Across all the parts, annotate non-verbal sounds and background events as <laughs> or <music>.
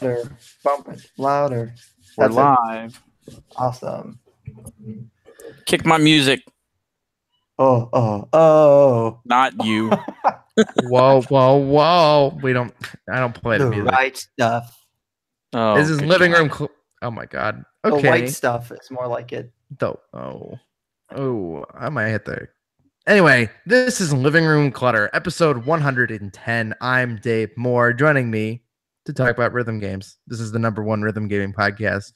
louder, bump it louder. We're That's it. live. Awesome. Kick my music, Oh, oh, oh. not you. <laughs> whoa, whoa, whoa. We don't, I don't play the The music. right stuff. Oh, this is living God. room. Cl- oh my God. Okay. The Okay. white stuff is more like it. Dope. Oh, oh, I might hit the. Anyway, this is Living Room Clutter, episode 110. I'm Dave Moore. Joining me to talk about rhythm games. This is the number one rhythm gaming podcast.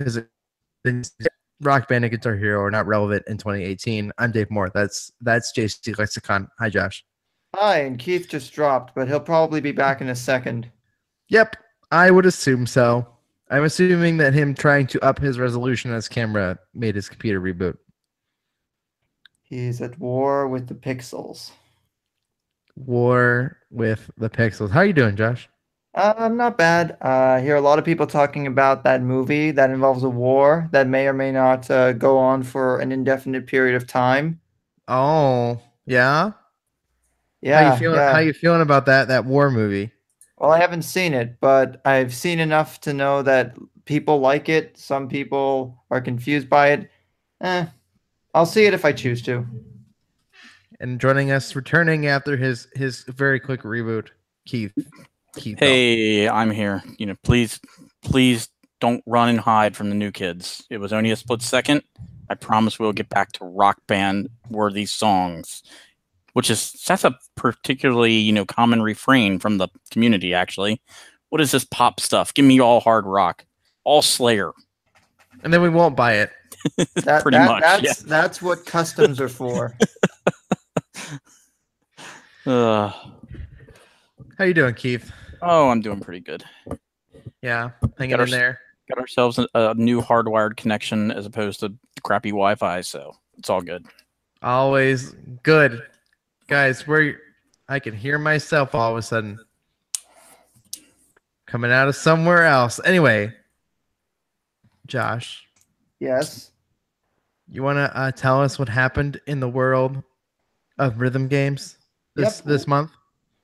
Is it Rock Band and Guitar Hero are not relevant in 2018? I'm Dave Moore. That's that's JC Lexicon. Hi, Josh. Hi, and Keith just dropped, but he'll probably be back in a second. Yep, I would assume so. I'm assuming that him trying to up his resolution on his camera made his computer reboot. He's at war with the pixels. War with the Pixels. How are you doing, Josh? Uh, not bad. Uh, I hear a lot of people talking about that movie that involves a war that may or may not uh, go on for an indefinite period of time. Oh, yeah. Yeah, how you feeling? yeah. How you feeling about that that war movie? Well, I haven't seen it, but I've seen enough to know that people like it. Some people are confused by it. Eh, I'll see it if I choose to. And joining us, returning after his his very quick reboot, Keith. Keith. Hey, I'm here. You know, please, please don't run and hide from the new kids. It was only a split second. I promise we'll get back to rock band worthy songs, which is that's a particularly you know common refrain from the community. Actually, what is this pop stuff? Give me all hard rock, all Slayer. and then we won't buy it. <laughs> That, Pretty that- much, That's yeah. that's what customs are for. <laughs> Uh, How you doing, Keith? oh, I'm doing pretty good. Yeah, hanging Got our in there. Got ourselves a, a new hardwired connection as opposed to crappy Wi-Fi, so it's all good. Always good, guys. Where I can hear myself all of a sudden coming out of somewhere else. Anyway, Josh, yes. you want to uh, tell us what happened in the world of rhythm games this Yep. this month?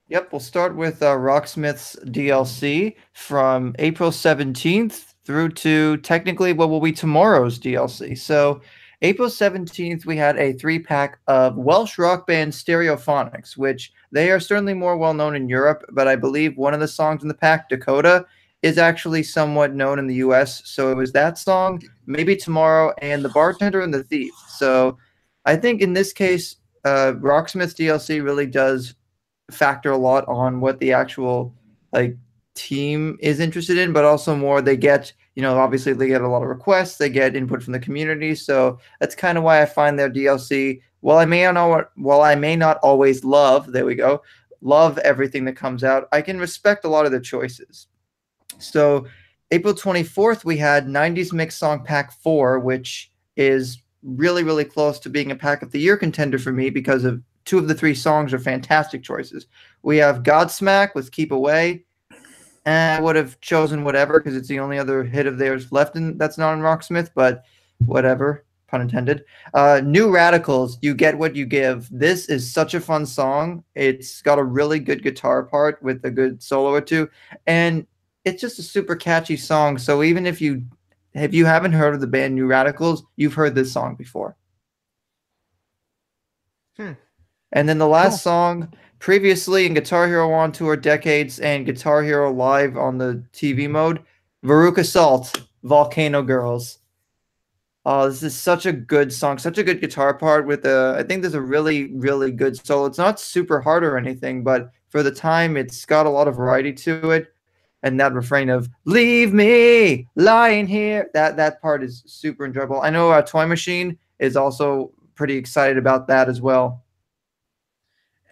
Yep, we'll start with uh, Rocksmith's DLC from April 17th through to technically what will be tomorrow's DLC. So, April 17th, we had a three pack of Welsh rock band Stereophonics, which they are certainly more well known in Europe, but I believe one of the songs in the pack, Dakota, is actually somewhat known in the US. So, it was that song, maybe tomorrow, and The Bartender and the Thief. So, I think in this case, uh, Rocksmith's DLC really does factor a lot on what the actual like team is interested in, but also more they get, you know, obviously they get a lot of requests, they get input from the community. So that's kind of why I find their DLC, while I may not while I may not always love, there we go, love everything that comes out, I can respect a lot of the choices. So April 24th, we had 90s Mix Song Pack 4, which is really, really close to being a pack of the year contender for me because of two of the three songs are fantastic choices. We have Godsmack with Keep Away. And I would have chosen whatever because it's the only other hit of theirs left in that's not in Rocksmith, but whatever, pun intended. Uh, New Radicals, You Get What You Give. This is such a fun song. It's got a really good guitar part with a good solo or two. And it's just a super catchy song. So even if you if you haven't heard of the band New Radicals, you've heard this song before. Hmm. And then the last Cool. song, previously in Guitar Hero on Tour Decades and Guitar Hero Live on the TV mode, Veruca Salt, Volcano Girls. Oh, this is such a good song, such a good guitar part with a I think there's a really, really good solo. It's not super hard or anything, but for the time it's got a lot of variety to it. And that refrain of "Leave me lying here," that that part is super enjoyable. I know uh, Toy Machine is also pretty excited about that as well.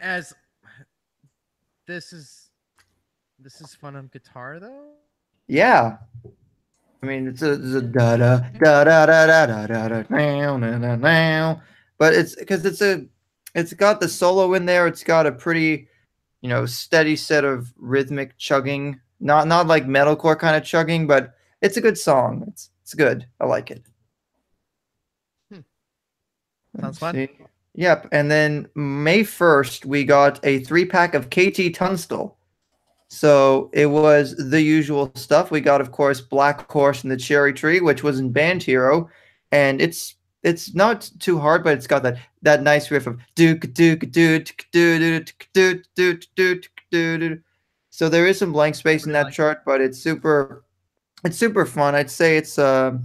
As this is this is fun on guitar though. Yeah. I mean, it's a, it's a da da da da da da da da da now now now now, but it's because it's a it's got the solo in there. It's got a pretty, you know, steady set of rhythmic chugging. Not not like metalcore kind of chugging, but it's a good song. It's it's good. I like it. Hmm. Sounds fun. see. Yep. And then May 1st, we got a three pack of KT Tunstall. So it was the usual stuff. We got, of course, Black Horse and the Cherry Tree, which was in Band Hero, and it's it's not too hard, but it's got that that nice riff of duke duke duke duke duke duke duke duke. So there is some blank space in that chart, but it's super it's super fun. I'd say it's uh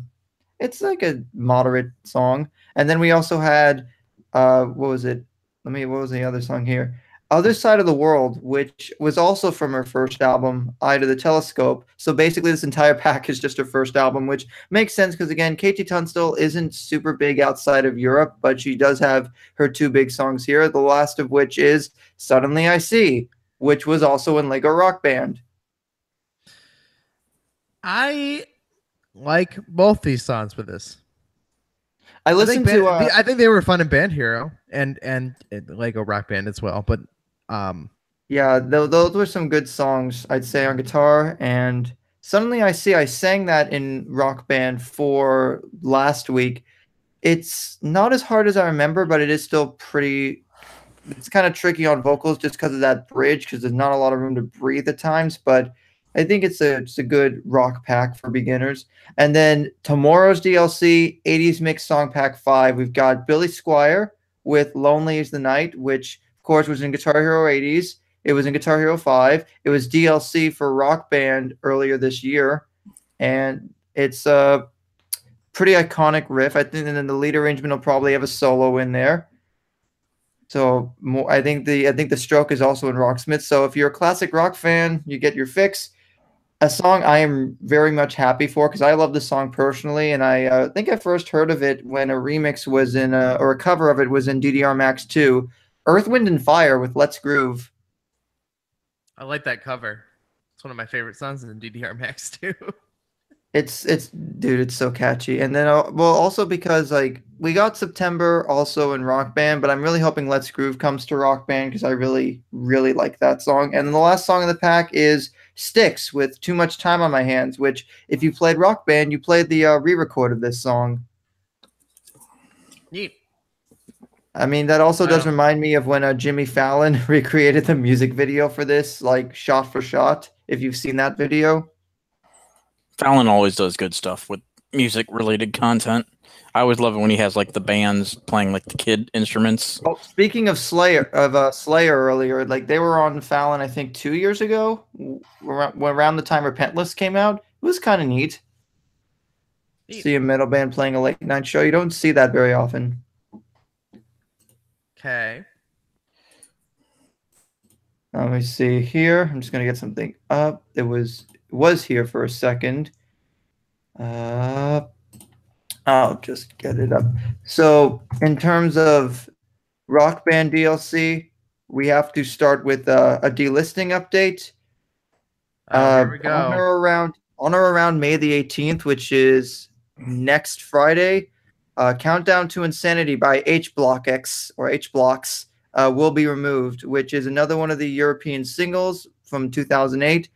it's like a moderate song. And then we also had uh what was it? Let me what was the other song here? Other Side of the World, which was also from her first album, Eye to the Telescope. So basically, this entire <laughs> pack is just her first album, which makes sense because, again, KT Tunstall isn't super big outside of Europe, but she does have her two big songs here, the last of which is Suddenly I See, which was also in Lego Rock Band. I like both these songs with this. I listened I think, to. Uh, I think they were fun in Band Hero and and Lego Rock Band as well. But um, yeah, th- those were some good songs. I'd say on guitar, and suddenly I see I sang that in Rock Band for last week. It's not as hard as I remember, but it is still pretty. It's kind of tricky on vocals just because of that bridge, because there's not a lot of room to breathe at times. But I think it's a it's a good rock pack for beginners. And then tomorrow's DLC, 80s Mix Song Pack 5, we've got Billy Squier with Lonely is the Night, which of course was in Guitar Hero 80s. It was in Guitar Hero 5. It was DLC for Rock Band earlier this year. And it's a pretty iconic riff. I think and then the lead arrangement will probably have a solo in there. So I think the I think the stroke is also in Rocksmith. So if you're a classic rock fan, you get your fix a song I am very much happy for because I love the song personally, and I uh, think I first heard of it when a remix was in, a, or a cover of it was in DDR Max 2, Earth, Wind, and Fire with Let's Groove. I like that cover. It's one of my favorite songs in DDR Max 2. <laughs> it's it's dude, it's so catchy, and then uh, well also because like we got September also in Rock Band, but I'm really hoping Let's Groove comes to Rock Band because I really really like that song. And the last song in the pack is Styx with Too Much Time on My Hands, which, if you played Rock Band, you played the uh, re record of this song. Neat. I mean, that also does remind me of when uh, Jimmy Fallon <laughs> recreated the music video for this, like shot for shot, if you've seen that video. Fallon always does good stuff with music related content. I always love it when he has like the bands playing like the kid instruments. Oh, speaking of Slayer, of uh, Slayer earlier, like they were on Fallon, I think two years ago, around, around the time Repentless came out. It was kind of neat. neat. See a metal band playing a late night show. You don't see that very often. Okay. Let me see here. I'm just gonna get something up. It was it was here for a second. Uh I'll just get it up. So, in terms of Rock Band DLC, we have to start with uh, a delisting update. Oh, uh, we go. On or around on or around May the 18th, which is next Friday, uh, Countdown to Insanity by H Block X or H Blocks uh, will be removed, which is another one of the European singles from 2008.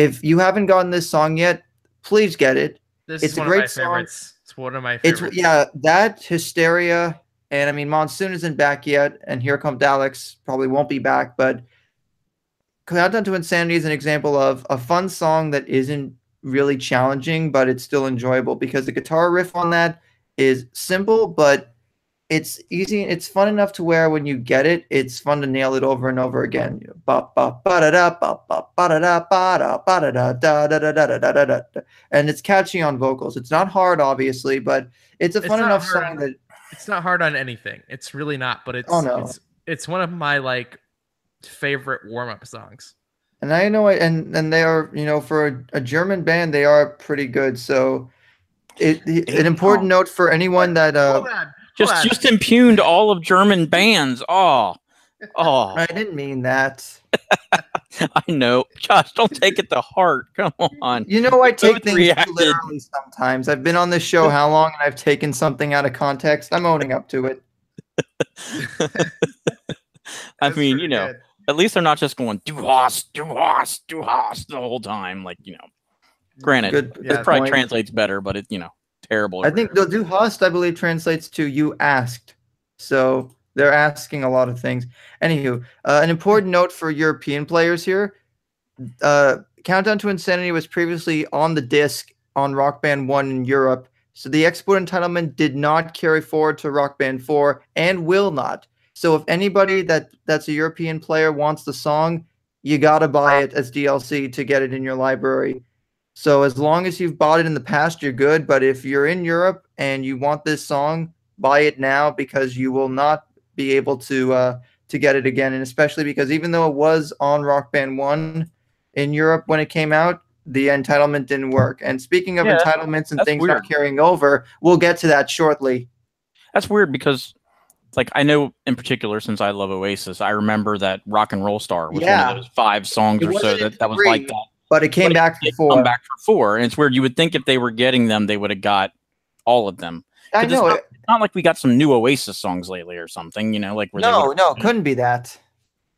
If you haven't gotten this song yet, please get it. This it's a great song. Favorites. It's one of my favorites. It's yeah, that hysteria, and I mean Monsoon isn't back yet, and here comes Alex probably won't be back, but Countdown to Insanity is an example of a fun song that isn't really challenging, but it's still enjoyable because the guitar riff on that is simple, but it's easy. It's fun enough to where when you get it, it's fun to nail it over and over again. And it's catchy on vocals. It's not hard, obviously, but it's a fun it's enough song that it's not hard on anything. It's really not, but it's oh, no. it's it's one of my like favorite warm up songs. And I know it, and and they are you know for a, a German band they are pretty good. So it, it an important note for anyone that uh just just impugned all of German bands. Oh, <laughs> oh. I didn't mean that. <laughs> I know, Josh. Don't take it to heart. Come on. You know, I take things reacted. literally sometimes. I've been on this show how long, and I've taken something out of context. I'm owning up to it. <laughs> I mean, you know, good. at least they're not just going do hoss, do hoss, do hoss the whole time. Like, you know, granted, good, it probably point. translates better, but it, you know, terrible. I think the du hast, I believe, translates to you asked. So they're asking a lot of things. Anywho, uh, an important note for European players here uh, Countdown to Insanity was previously on the disc on Rock Band 1 in Europe. So the export entitlement did not carry forward to Rock Band 4 and will not. So if anybody that that's a European player wants the song, you got to buy it as DLC to get it in your library. So as long as you've bought it in the past, you're good. But if you're in Europe and you want this song, buy it now because you will not be able to uh, to get it again. And especially because even though it was on Rock Band One in Europe when it came out, the entitlement didn't work. And speaking of Yeah, entitlements and things weird. not carrying over, we'll get to that shortly. That's weird because, like, I know in particular since I love Oasis, I remember that Rock and Roll Star was Yeah. one of those five songs It or so that, that was like that. But it came But it back did before. Come back for four, and it's weird. You would think if they were getting them, they would have got all of them. I But it's know. not- it- It's not like we got some new Oasis songs lately or something. You know, like No, no, couldn't be that.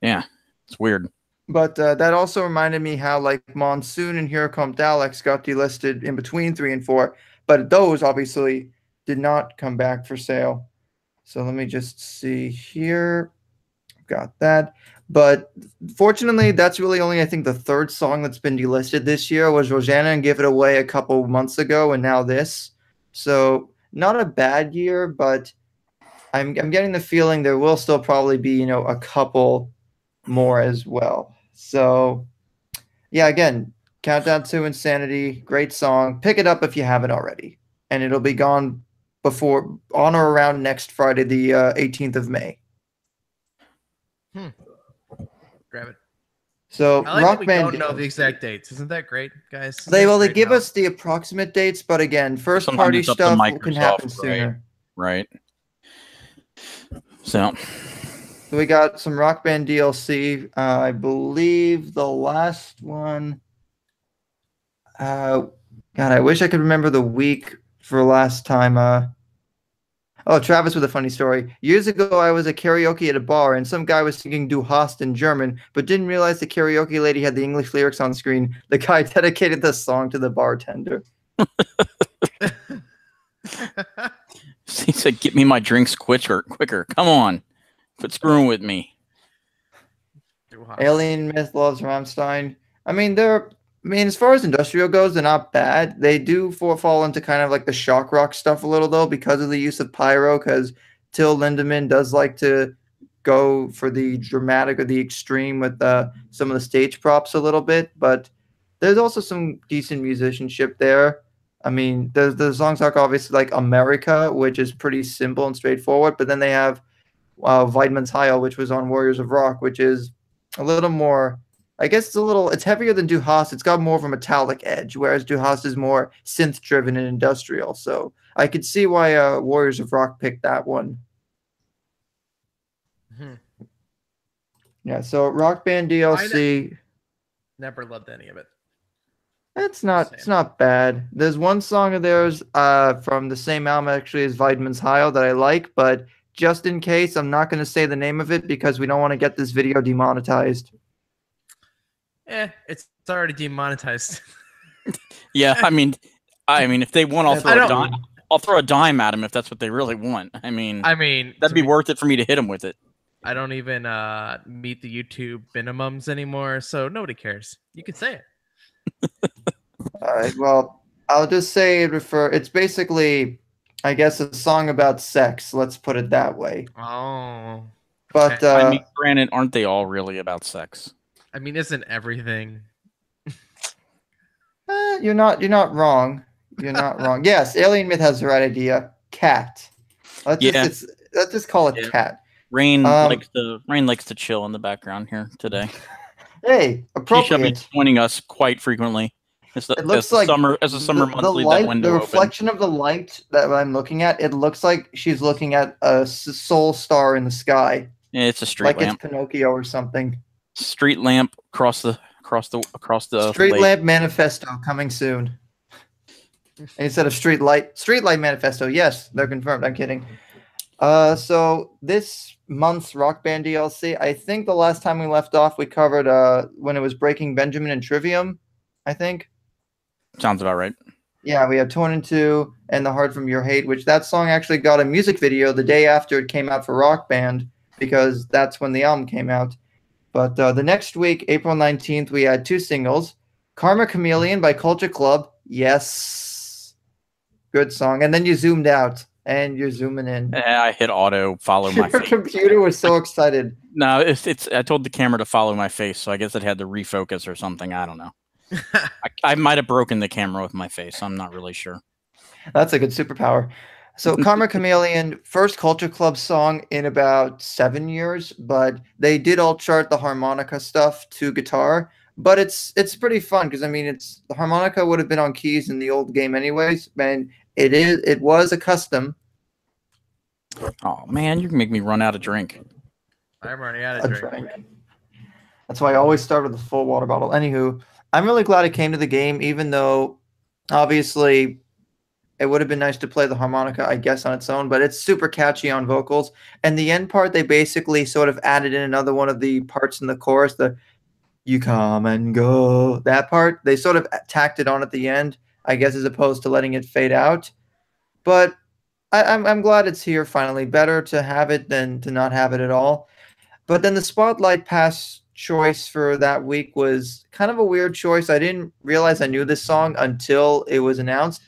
Yeah, it's weird. But uh, that also reminded me how like Monsoon and Here Comes Alex got delisted in between three and four, but those obviously did not come back for sale. So let me just see here. Got that. But fortunately, that's really only I think the third song that's been delisted this year was Rosanna and Give It Away a couple months ago, and now this. So not a bad year, but I'm I'm getting the feeling there will still probably be you know a couple more as well. So, yeah, again, Countdown to Insanity, great song. Pick it up if you haven't already, and it'll be gone before on or around next Friday, the uh, 18th of May. Grab it. So, I like Rock that we Band. don't know the exact dates. Isn't that great, guys? Isn't They that well, they give how- us the approximate dates, but again, first Sometimes party it's up to stuff can happen right? sooner. Right. So So we got some Rock Band DLC. Uh, I believe the last one. Uh, God, I wish I could remember the week for last time. Uh, oh, Travis with a funny story. Years ago, I was at karaoke at a bar, and some guy was singing "Du hast" in German, but didn't realize the karaoke lady had the English lyrics on screen. The guy <laughs> dedicated the song to the bartender. <laughs> he said, "Get me my drinks quicker, quicker. Come on, quit screwing with me." Alien Myth loves Rammstein. I mean, they're. I mean, as far as industrial goes, they're not bad. They do fall into kind of like the shock rock stuff a little though, because of the use of pyro. Because Till Lindemann does like to go for the dramatic or the extreme with uh, some of the stage props a little bit. But there's also some decent musicianship there. I mean, the the songs are obviously like America, which is pretty simple and straightforward. But then they have uh, Waidmanns Heil, which was on Warriors of Rock, which is a little more I guess it's a little it's heavier than Du Hast. It's got more of a metallic edge, whereas Du Hast is more synth driven and industrial. So I could see why uh, Warriors of Rock picked that one. Mhm. Yeah, so Rock Band DLC, Never loved any of it. it's not Same. it's not bad. There's one song of theirs uh from the same album actually as Waidmanns Heil that I like, but just in case, I'm not going to say the name of it because we don't want to get this video demonetized. Eh, it's, it's already demonetized. <laughs> Yeah, I mean, I mean, if they want, I'll throw a dime. I'll throw a dime at them if that's what they really want. I mean, I mean, that'd to be worth it for me to hit them with it. I don't even uh, meet the YouTube minimums anymore, so nobody cares. You can say it. <laughs> All right. Well, I'll just say it refer. It's basically, I guess, a song about sex. Let's put it that way. Oh, But uh, I mean, granted, aren't they all really about sex? I mean, isn't everything? eh, you're not you're not wrong. You're not wrong. <laughs> Yes, Alien Myth has the right idea. Cat. Let's Yeah. just it's, let's just call it Yeah. cat. Rain Um, likes to Rain likes to chill in the background here today. <laughs> Hey, She shall be appropriate. joining us quite frequently. As the, It looks as the like summer as a summer the, the light, that window the opened. reflection of the light that I'm looking at, it looks like she's looking at a s- soul star in the sky, Yeah, it's a street like lamp. it's Pinocchio or something. Street lamp across the across the across the Street lake. lamp manifesto coming soon. Instead of street light, street light manifesto. Yes, they're confirmed. I'm kidding. Uh, so this month's Rock Band DLC, I think the last time we left off, we covered uh when it was Breaking Benjamin and Trivium. I think. Sounds about right. Yeah, we have Torn in Two and The Heart from Your Hate, which that song actually got a music video the day after it came out for Rock Band because that's when the album came out. But uh, the next week, April 19th, we had two singles Karma Chameleon by Culture Club. Yes. Good song. And then you zoomed out and you're zooming in. Eh, I hit auto follow my <laughs> Your face. computer was so excited. No, it's it's. I told the camera to follow my face, so I guess it had to refocus or something. I don't know. <laughs> I, I might have broken the camera with my face. I'm not really sure. That's a good superpower. So <laughs> Karma Chameleon, first Culture Club song in about seven years, but they did all chart the harmonica stuff to guitar. But it's it's pretty fun because I mean it's the harmonica would have been on keys in the old game anyways, and it is it was a custom Oh man, you can make me run out of drink. I'm running out a of drink. drink. That's why I always start with a full water bottle. Anywho, I'm really glad it came to the game, even though obviously it would have been nice to play the harmonica, I guess, on its own, but it's super catchy on vocals. And the end part, they basically sort of added in another one of the parts in the chorus, the you come and go, that part. They sort of tacked it on at the end, I guess, as opposed to letting it fade out. But I, I'm, I'm glad it's here finally. Better to have it than to not have it at all. But then the Spotlight Pass choice for that week was kind of a weird choice. I didn't realize I knew this song until it was announced.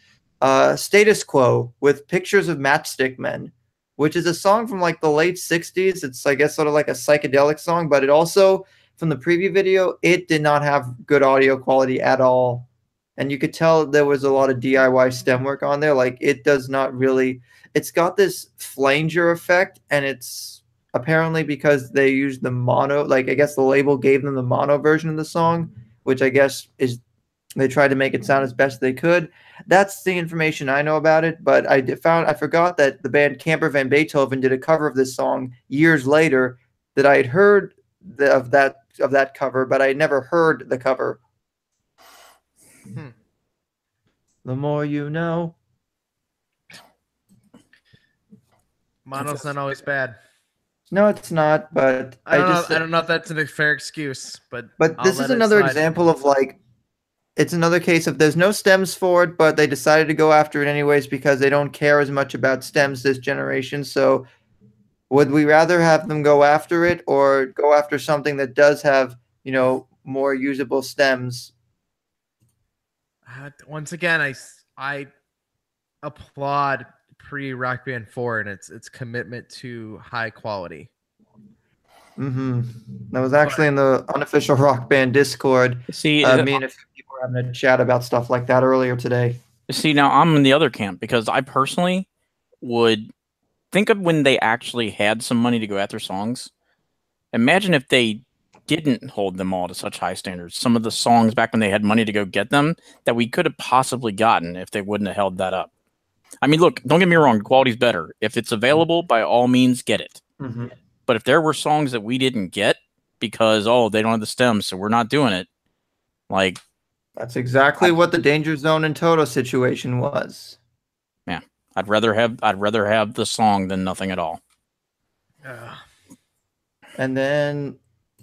Uh, Status Quo with Pictures of Matchstick Men, which is a song from like the late 60s. It's, I guess, sort of like a psychedelic song, but it also, from the preview video, it did not have good audio quality at all. And you could tell there was a lot of DIY stem work on there. Like it does not really, it's got this flanger effect, and it's apparently because they used the mono like i guess the label gave them the mono version of the song which i guess is they tried to make it sound as best they could that's the information i know about it but I found i forgot that the band camper van beethoven did a cover of this song years later that i had heard the, of that of that cover but i had never heard the cover Hmm. the more you know Mono's not always bad. no it's not but I don't, just know, I don't know if that's a fair excuse, but But I'll this is another slide. example of like, it's another case of there's no stems for it, but they decided to go after it anyways because they don't care as much about stems this generation. So, would we rather have them go after it or go after something that does have, you know, more usable stems? Uh, once again, I I applaud pre Rock Band Four and its its commitment to high quality. Mm-hmm. That was actually in the unofficial rock band Discord. See, Uh, uh, me and a few people were having a chat about stuff like that earlier today. See, now I'm in the other camp because I personally would think of when they actually had some money to go after songs. Imagine if they didn't hold them all to such high standards. Some of the songs back when they had money to go get them that we could have possibly gotten if they wouldn't have held that up. I mean, look, don't get me wrong, quality's better. If it's available, by all means, get it. Mm-hmm. But if there were songs that we didn't get because, oh, they don't have the stems, so we're not doing it, like, That's exactly what the Danger Zone and Toto situation was. Yeah, I'd rather have I'd rather have the song than nothing at all. Ugh. And then,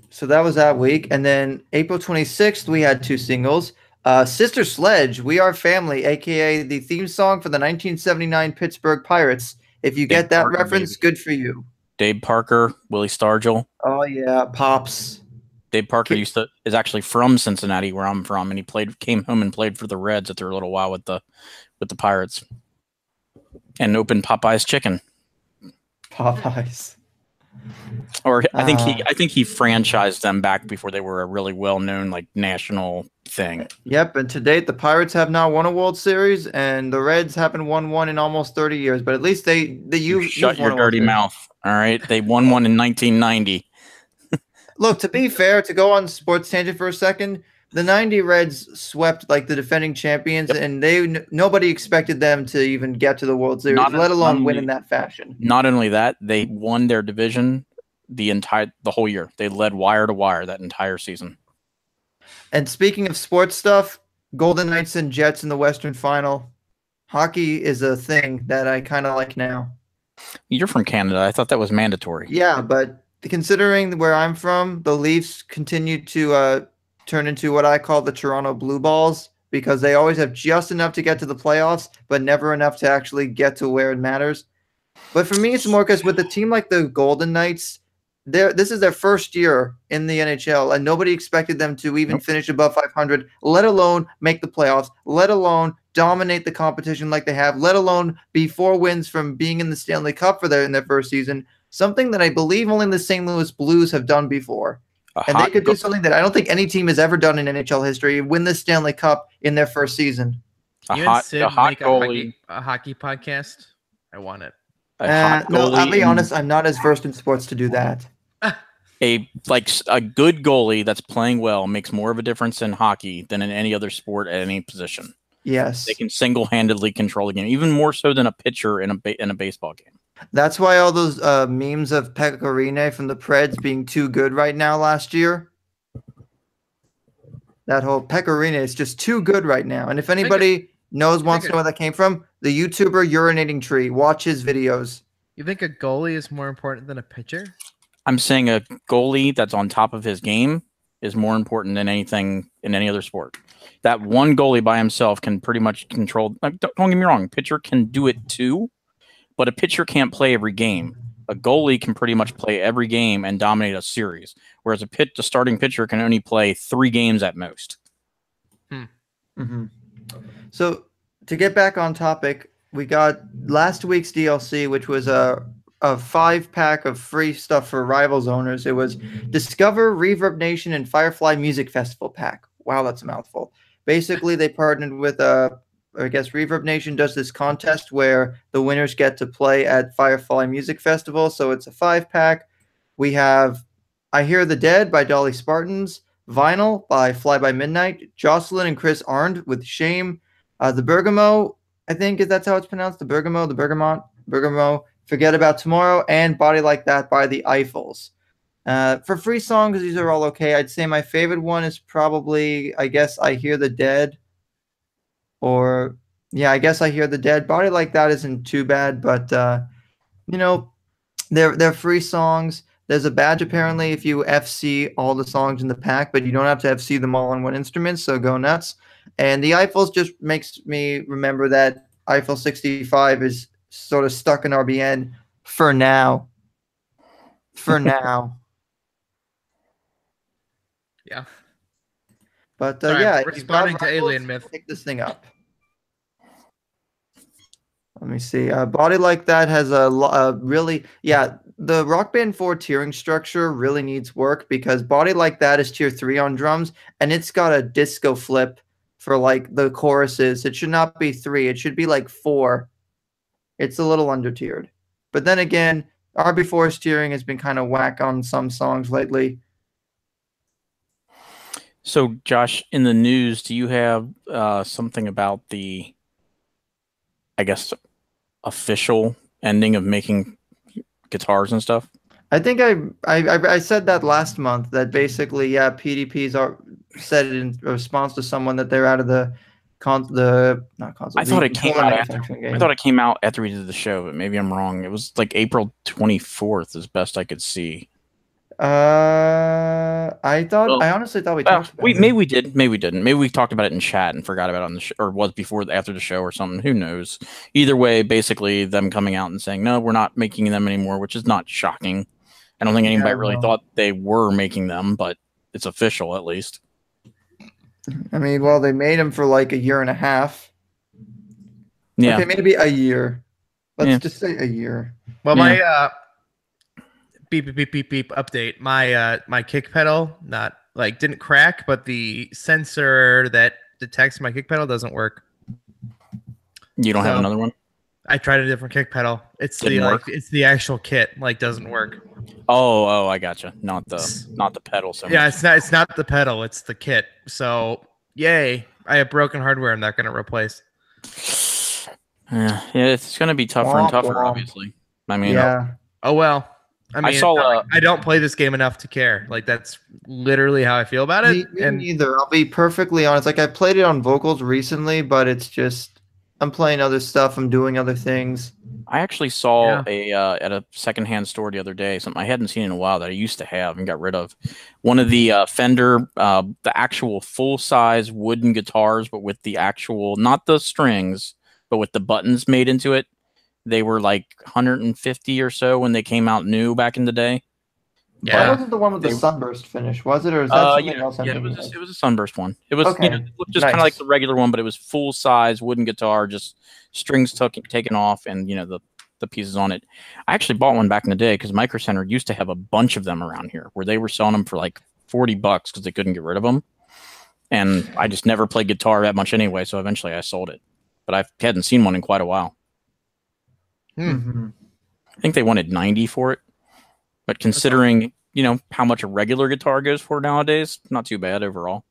so that was that week. And then April 26th, we had two singles. Uh, Sister Sledge, We Are Family, aka the theme song for the 1979 Pittsburgh Pirates. If you get that Parker, reference, baby. good for you. Dave Parker, Willie Stargell. Oh, yeah, Pops. Dave Parker used to is actually from Cincinnati, where I'm from, and he played came home and played for the Reds after a little while with the with the Pirates, and opened Popeye's Chicken. Popeyes. Or I think he Ah. I think he franchised them back before they were a really well known like national thing. Yep, and to date, the Pirates have not won a World Series, and the Reds haven't won one in almost 30 years. But at least they, the you, You shut your won a World dirty mouth. All right, they won one in 1990. Look, to be fair, to go on sports tangent for a second, the 90 Reds swept like the defending champions and they n- nobody expected them to even get to the World Series, Not- let alone not win in that fashion. Not only that, they won their division the entire the whole year. They led wire to wire that entire season. And speaking of sports stuff, Golden Knights and Jets in the Western Final. Hockey is a thing that I kind of like now. You're from Canada. I thought that was mandatory. Yeah, but considering where I'm from, the Leafs continue to uh, turn into what I call the Toronto Blue Balls because they always have just enough to get to the playoffs, but never enough to actually get to where it matters. But for me, it's more because with a team like the Golden Knights, this is their first year in the NHL, and nobody expected them to even Nope. finish above 500, let alone make the playoffs, let alone dominate the competition like they have, let alone be four wins from being in the Stanley Cup for their in their first season. Something that I believe only the St. Louis Blues have done before, A and they could go- do something that I don't think any team has ever done in NHL history: win the Stanley Cup in their first season. a you hot, and Sid a hot make a goalie. hockey, a hockey podcast. I want it. A Uh, hot no, I'll be in- honest, I'm not as versed in sports to do that. a like a good goalie that's playing well makes more of a difference in hockey than in any other sport at any position. Yes. They can single-handedly control the game, even more so than a pitcher in a ba- in a baseball game. That's why all those uh, memes of Pekka Rinne from the Preds being too good right now last year. That whole Pekka Rinne is just too good right now. And if anybody knows, wants to know where that came from, the YouTuber Urinating Tree. Watch his videos. You think a goalie is more important than a pitcher? I'm saying a goalie that's on top of his game is more important than anything in any other sport. That one goalie by himself can pretty much control. like, Don't don't get me wrong, pitcher can do it too, but a pitcher can't play every game. A goalie can pretty much play every game and dominate a series, whereas a pit, the starting pitcher can only play three games at most. hmm So to get back on topic, we got last week's DLC, which was a a five pack of free stuff for Rivals owners. It was Discover Reverb Nation and Firefly Music Festival pack. Wow, that's a mouthful. Basically, they partnered with uh, I guess Reverb Nation does this contest where the winners get to play at Firefly Music Festival. So it's a five pack. We have I Hear the Dead by Dolly Spartans, Vinyl by Fly by Midnight, Jocelyn and Chris Arndt with Shame, uh, the Bergamo, I think that's how it's pronounced, the Bergamo, the Bergamot, Bergamo, Forget About Tomorrow, and Body Like That by the Eiffels. Uh, for free songs, these are all okay. I'd say my favorite one is probably, I guess, I Hear the Dead. Or, yeah, I guess I Hear the Dead. Body Like That isn't too bad, but, uh, you know, they're, they're free songs. There's a badge apparently if you FC all the songs in the pack, but you don't have to FC them all on one instrument, so go nuts. And the Eiffels just makes me remember that Eiffel 65 is sort of stuck in RBN for now. For <laughs> now. Yeah. But uh, Sorry, yeah, responding to Alien Myth. Pick this thing up. Let me see. A body like that has a, a really yeah. The Rock Band Four tiering structure really needs work because body like that is tier three on drums, and it's got a disco flip for like the choruses. It should not be three. It should be like four. It's a little under tiered. But then again, RB4's tiering has been kind of whack on some songs lately. So, Josh, in the news, do you have uh, something about the, I guess, official ending of making guitars and stuff? I think I, I I said that last month that basically yeah PDPs are said in response to someone that they're out of the con the not console. I thought it came out after- manufacturing I thought it came out after we did the show, but maybe I'm wrong. It was like April 24th, as best I could see. Uh, I thought Well, I honestly thought we Well, talked about we it. maybe we did, maybe we didn't. Maybe we talked about it in chat and forgot about it on the show, or was before after the show or something. Who knows? Either way, basically them coming out and saying no, we're not making them anymore, which is not shocking. I don't think anybody Yeah, really well. thought they were making them, but it's official at least. I mean, well, they made them for like a year and a half. Yeah, Okay, maybe a year. Let's Yeah. just say a year. Well, my uh, beep beep beep beep beep update. My uh, my kick pedal not like didn't crack, but the sensor that detects my kick pedal doesn't work. you don't have another one. I tried a different kick pedal. It's the Didn't like work? it's the actual kit like doesn't work. Oh, oh, I gotcha. Not the not the pedal. So Yeah, much. it's not it's not the pedal, it's the kit. So yay, I have broken hardware. I'm not going to replace. <sighs> Yeah, yeah, it's gonna be tougher and tougher, womp. obviously. I mean, yeah. Oh well. I I mean, saw, uh, I don't play this game enough to care. Like that's literally how I feel about Me, it. me and neither. I'll be perfectly honest. Like I played it on vocals recently, but it's just I'm playing other stuff. I'm doing other things. I actually saw Yeah. a uh, at a secondhand store the other day something I hadn't seen in a while that I used to have and got rid of. One of the uh, Fender, uh, the actual full size wooden guitars, but with the actual not the strings, but with the buttons made into it. They were like 150 or so when they came out new back in the day. That Yeah. wasn't the one with the sunburst finish, was it? Or is that Uh, something yeah, else? I'm yeah, it was of? it was a sunburst one. It was Okay, you know, it looked just kind of like the regular one, but it was full size wooden guitar, just strings took, taken off, and you know the the pieces on it. I actually bought one back in the day because Micro Center used to have a bunch of them around here, where they were selling them for like forty bucks because they couldn't get rid of them. And I just never played guitar that much anyway, so eventually I sold it. But I hadn't seen one in quite a while. Mhm. I think they wanted 90 for it. But considering, you know, how much a regular guitar goes for nowadays, not too bad overall.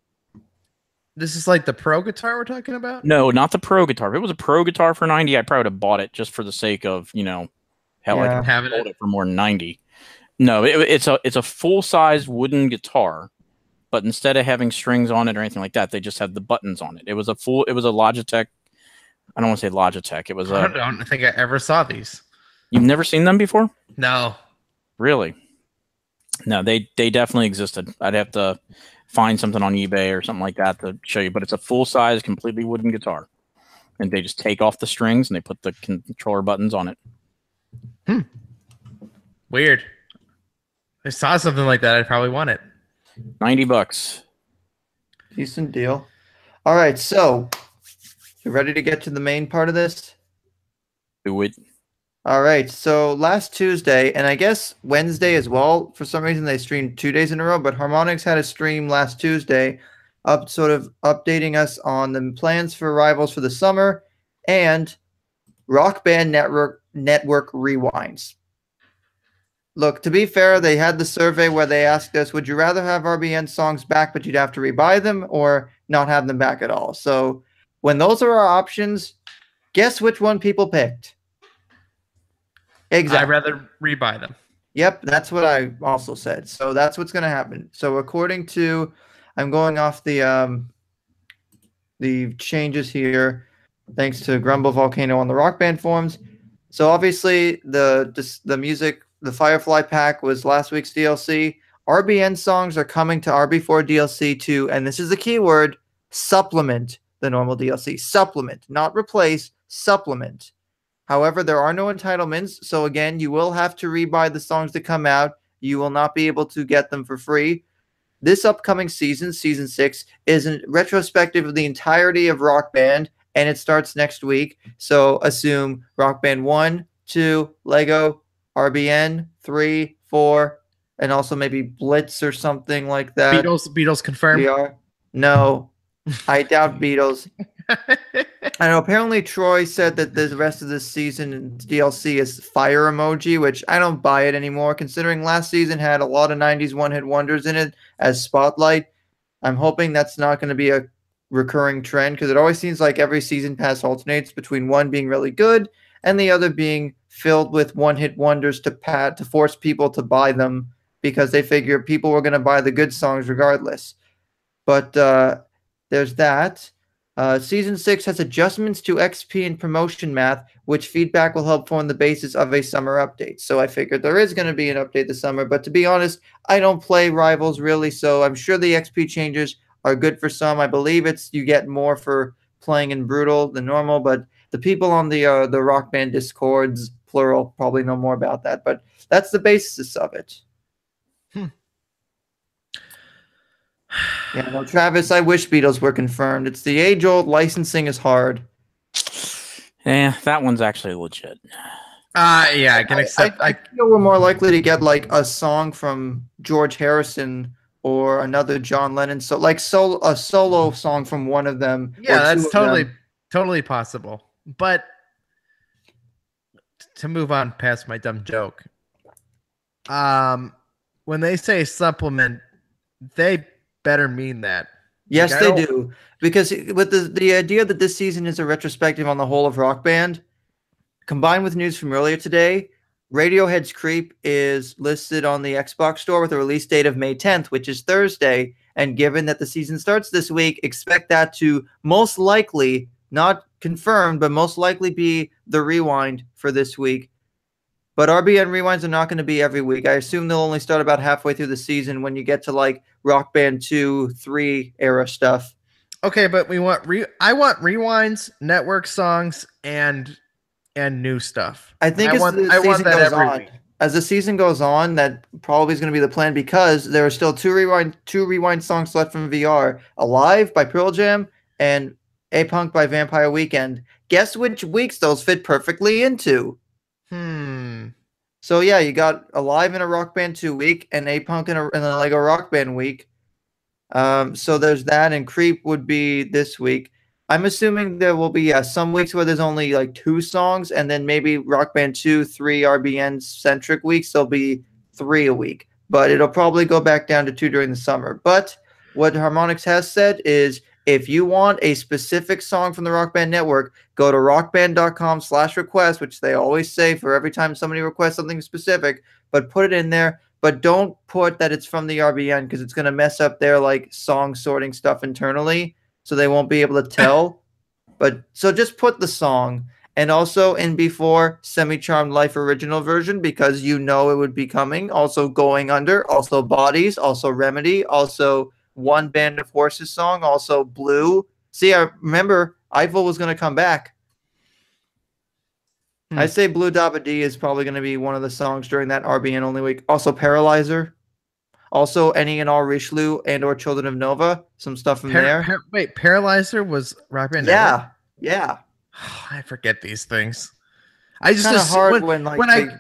This is like the pro guitar we're talking about. No, not the pro guitar. If it was a pro guitar for 90, I probably would have bought it just for the sake of, you know, hell, I Yeah. could Having sold it. it for more than 90. No, it, it's a it's a full-size wooden guitar, but instead of having strings on it or anything like that, they just had the buttons on it. It was a full it was a Logitech I don't want to say Logitech. It was I a don't think I ever saw these. You've never seen them before? No. Really? No, they they definitely existed. I'd have to find something on eBay or something like that to show you. But it's a full size, completely wooden guitar, and they just take off the strings and they put the controller buttons on it. Hmm. Weird. If I saw something like that, I'd probably want it. Ninety bucks. Decent deal. All right, so you ready to get to the main part of this? Do it. All right, so last Tuesday, and I guess Wednesday as well. For some reason, they streamed two days in a row, but Harmonix had a stream last Tuesday, up sort of updating us on the plans for rivals for the summer and Rock Band Network Network rewinds. Look, to be fair, they had the survey where they asked us, would you rather have RBN songs back, but you'd have to rebuy them, or not have them back at all? So when those are our options, guess which one people picked? Exactly. I'd rather rebuy them. Yep, that's what I also said. So that's what's going to happen. So according to, I'm going off the um, the changes here, thanks to Grumble Volcano on the Rock Band forums. So obviously the this, the music, the Firefly pack was last week's DLC. RBN songs are coming to RB4 DLC too, and this is the keyword: supplement the normal DLC. Supplement, not replace. Supplement. However, there are no entitlements, so again, you will have to rebuy the songs that come out. You will not be able to get them for free. This upcoming season, season six, is a retrospective of the entirety of Rock Band, and it starts next week. So assume Rock Band 1, 2, Lego, RBN, 3, 4, and also maybe Blitz or something like that. Beatles, Beatles confirmed. We are. No, I doubt Beatles. <laughs> I know. Apparently, Troy said that the rest of this season DLC is fire emoji, which I don't buy it anymore. Considering last season had a lot of '90s one-hit wonders in it as Spotlight, I'm hoping that's not going to be a recurring trend because it always seems like every season pass alternates between one being really good and the other being filled with one-hit wonders to pat to force people to buy them because they figure people were going to buy the good songs regardless. But uh, there's that. Uh, season six has adjustments to XP and promotion math, which feedback will help form the basis of a summer update. So I figured there is going to be an update this summer, but to be honest, I don't play rivals really, so I'm sure the XP changes are good for some. I believe it's you get more for playing in brutal than normal, but the people on the uh, the Rock Band discords, plural, probably know more about that. But that's the basis of it. Hmm. Yeah, no, Travis, I wish Beatles were confirmed. It's the age old licensing is hard. Yeah, that one's actually legit. Uh yeah, I can I- accept. I, I I, feel we're more likely to get like a song from George Harrison or another John Lennon. So like solo a solo song from one of them. yeah, that's totally them. totally possible. But to move on past my dumb joke, um, when they say supplement, they better mean that. Yes, Like, they do. Because with the the idea that this season is a retrospective on the whole of Rock Band, combined with news from earlier today, Radiohead's Creep is listed on the Xbox store with a release date of May 10th, which is Thursday. And given that the season starts this week, expect that to most likely, not confirmed, but most likely be the rewind for this week. But RBN rewinds are not going to be every week. I assume they'll only start about halfway through the season when you get to like Rock Band 2, 3 era stuff. Okay, but we want re. I want rewinds, network songs, and and new stuff. I think I as want- the I season that goes on. week. as the season goes on, that probably is going to be the plan because there are still two rewind two rewind songs left from VR: "Alive" by Pearl Jam and "A Punk" by Vampire Weekend. Guess which weeks those fit perfectly into? Hmm. So yeah, you got Alive in a Rock Band two week and A Punk in a, in a Lego Rock Band week. Um, so there's that, and Creep would be this week. I'm assuming there will be uh, some weeks where there's only like two songs, and then maybe Rock Band 2, 3 RBN centric weeks, there'll be three a week. But it'll probably go back down to two during the summer. But what Harmonix has said is if you want a specific song from the Rock Band Network, go to rockband.com slash request, which they always say for every time somebody requests something specific, but put it in there. But don't put that it's from the RBN because it's going to mess up their like song sorting stuff internally so they won't be able to <laughs> tell. but so just put the song and also in before semi charmed life original version because you know it would be coming. Also going under, also bodies, also remedy, also one band of horses song, also blue. See, I remember Eiffel was going to come back. Hmm. I say Blue Da Ba Dee is probably going to be one of the songs during that RBN only week. Also Paralyzer. Also, any and all Rishloo and or Children of Nova, some stuff from Par- there. Par- wait, Paralyzer was Rock Band. yeah, yeah. <sighs> I forget these things. I It's just kind of assu- hard when, when, like when they- I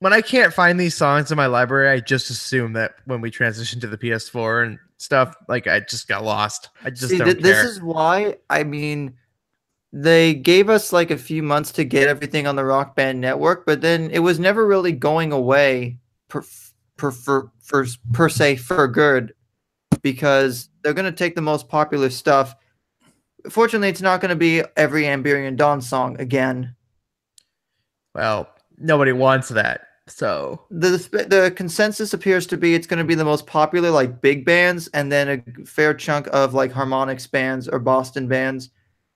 when I can't find these songs in my library, I just assume that when we transition to the PS4 and stuff, like I just got lost. I just see don't th- this is why I mean they gave us like a few months to get everything on the Rock Band network, but then it was never really going away per per for, for per se for good because they're going to take the most popular stuff. Fortunately, it's not going to be every Amberian Dawn song again. well, nobody wants that. So. The the consensus appears to be it's going to be the most popular like big bands and then a fair chunk of like Harmonix bands or boston bands.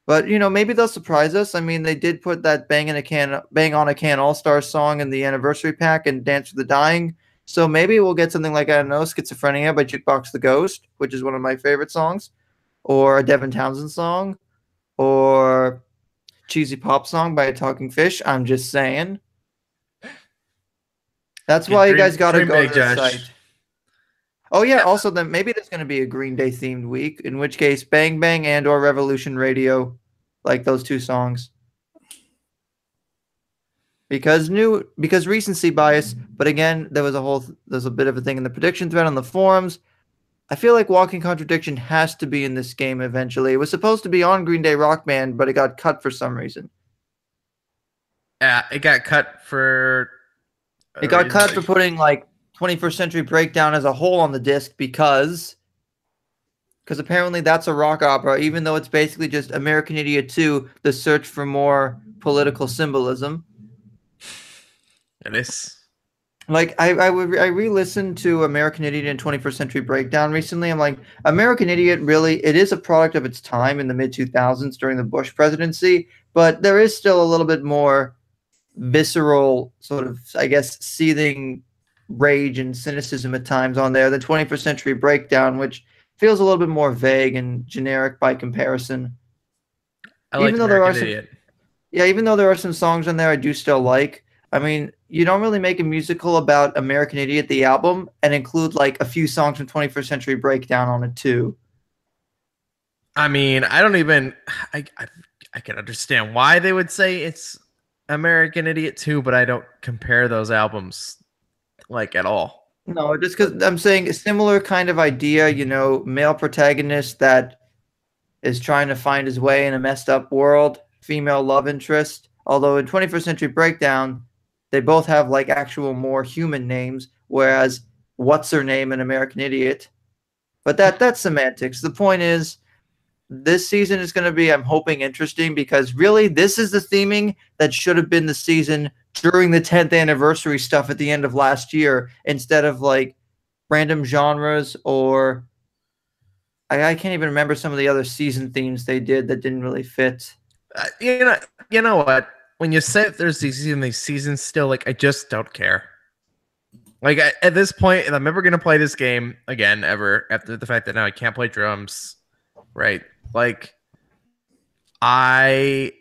But you know maybe they'll surprise us. I mean they did put that bang in a can bang on a can all-star song in the anniversary pack and dance with the dying. So maybe we'll get something like i don't know schizophrenia by jukebox the ghost which is one of my favorite songs or a devin townsend song or cheesy pop song by a talking fish. I'm just saying that's Yeah, why you guys got to go big, to the site. Oh yeah. Also, then maybe there's going to be a Green Day themed week, in which case Bang Bang and or Revolution Radio, like those two songs. Because new, because recency bias. But again, there was a whole, there's a bit of a thing in the prediction thread on the forums. I feel like Walking Contradiction has to be in this game eventually. It was supposed to be on Green Day Rock Band, but it got cut for some reason. yeah, it got cut for. It got cut for putting like 21st Century Breakdown as a whole on the disc because because apparently that's a rock opera, even though it's basically just American Idiot 2, the search for more political symbolism. It is. Like I I would I re-listened to American Idiot and 21st Century Breakdown recently. I'm like, American Idiot really it is a product of its time in the mid 2000s during the Bush presidency, but there is still a little bit more visceral sort of I guess seething rage and cynicism at times on there. The 21st Century Breakdown, which feels a little bit more vague and generic by comparison. I like Even though there are some- Yeah, even though there are some songs on there I do still like. I mean, you don't really make a musical about American Idiot the album and include like a few songs from 21st Century Breakdown on it too. I mean, I don't even. I, I I can understand why they would say it's American Idiot too, but I don't compare those albums like at all. No, just because I'm saying a similar kind of idea, you know, male protagonist that is trying to find his way in a messed up world, female love interest. Although in 21st Century Breakdown, they both have like actual more human names, whereas what's her name in American Idiot? But that that's semantics. The point is, this season is going to be, I'm hoping, interesting because really, this is the theming that should have been the season during the 10th anniversary stuff at the end of last year instead of like random genres or I, I can't even remember some of the other season themes they did that didn't really fit. Uh, you know, you know what? When you say there's these season, these seasons still, like I just don't care. Like I, at this point, and I'm never gonna play this game again ever after the fact that now I can't play drums, right? Like I,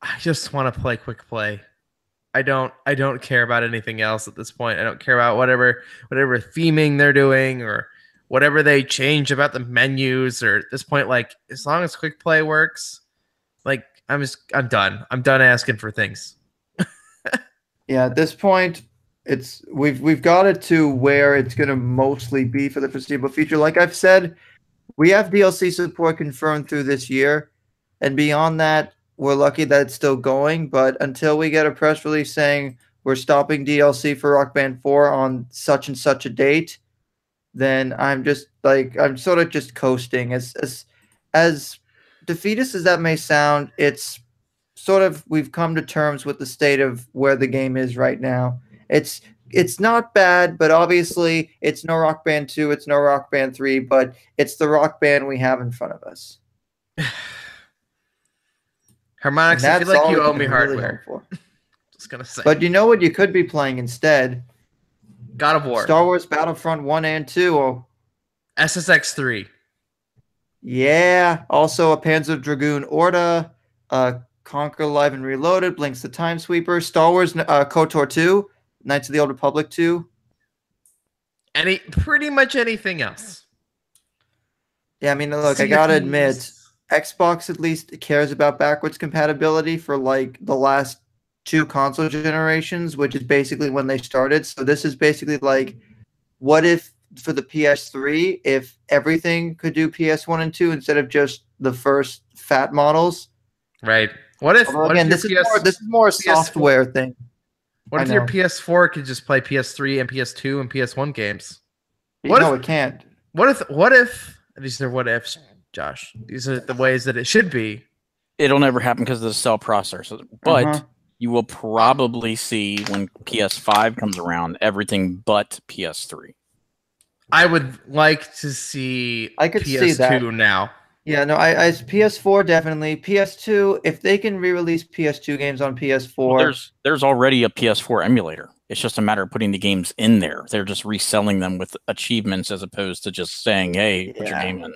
I just want to play quick play. I don't I don't care about anything else at this point. I don't care about whatever whatever theming they're doing or whatever they change about the menus or at this point like as long as quick play works, like I'm just I'm done. I'm done asking for things. <laughs> Yeah, at this point, it's we've we've got it to where it's going to mostly be for the foreseeable future. Like I've said, we have DLC support confirmed through this year, and beyond that, we're lucky that it's still going. But until we get a press release saying we're stopping DLC for Rock Band 4 on such and such a date, then I'm just like I'm sort of just coasting. As as as defeatist as that may sound, it's sort of we've come to terms with the state of where the game is right now. It's it's not bad, but obviously it's no Rock Band 2, it's no Rock Band 3, but it's the Rock Band we have in front of us. Harmonix, I feel like you owe me hardware. for. <laughs> Just gonna say. But you know what you could be playing instead? God of War, Star Wars Battlefront 1 and 2. Or, SSX three. yeah, also a Panzer Dragoon Orta, uh, Conker Live and Reloaded, Blinx the Time Sweeper, Star Wars uh, KOTOR 2, Knights of the Old Republic 2. Any pretty much anything else. Yeah, I mean, look, Sea I gotta admit, Xbox at least cares about backwards compatibility for like the last two console generations, which is basically when they started. So this is basically like, what if for the PS3, if everything could do PS1 and 2 instead of just the first fat models? Right. What if? Although, what again, if this is PS, more this is more a PS4 software thing. What I if your. PS4 could just play PS3 and PS2 and PS1 games? What no, if- it can't. What if? What if? These are what ifs, Josh. These are the ways that it should be. It'll never happen because of the cell processor. But Uh-huh. you will probably see when PS5 comes around everything but PS3. I would like to see. I could PS2 see that. now. Yeah, no, I, I PS4 definitely. PS2, if they can re-release PS2 games on PS4, Well, there's there's already a PS4 emulator. It's just a matter of putting the games in there. They're just reselling them with achievements as opposed to just saying, "Hey, put your Yeah. game in."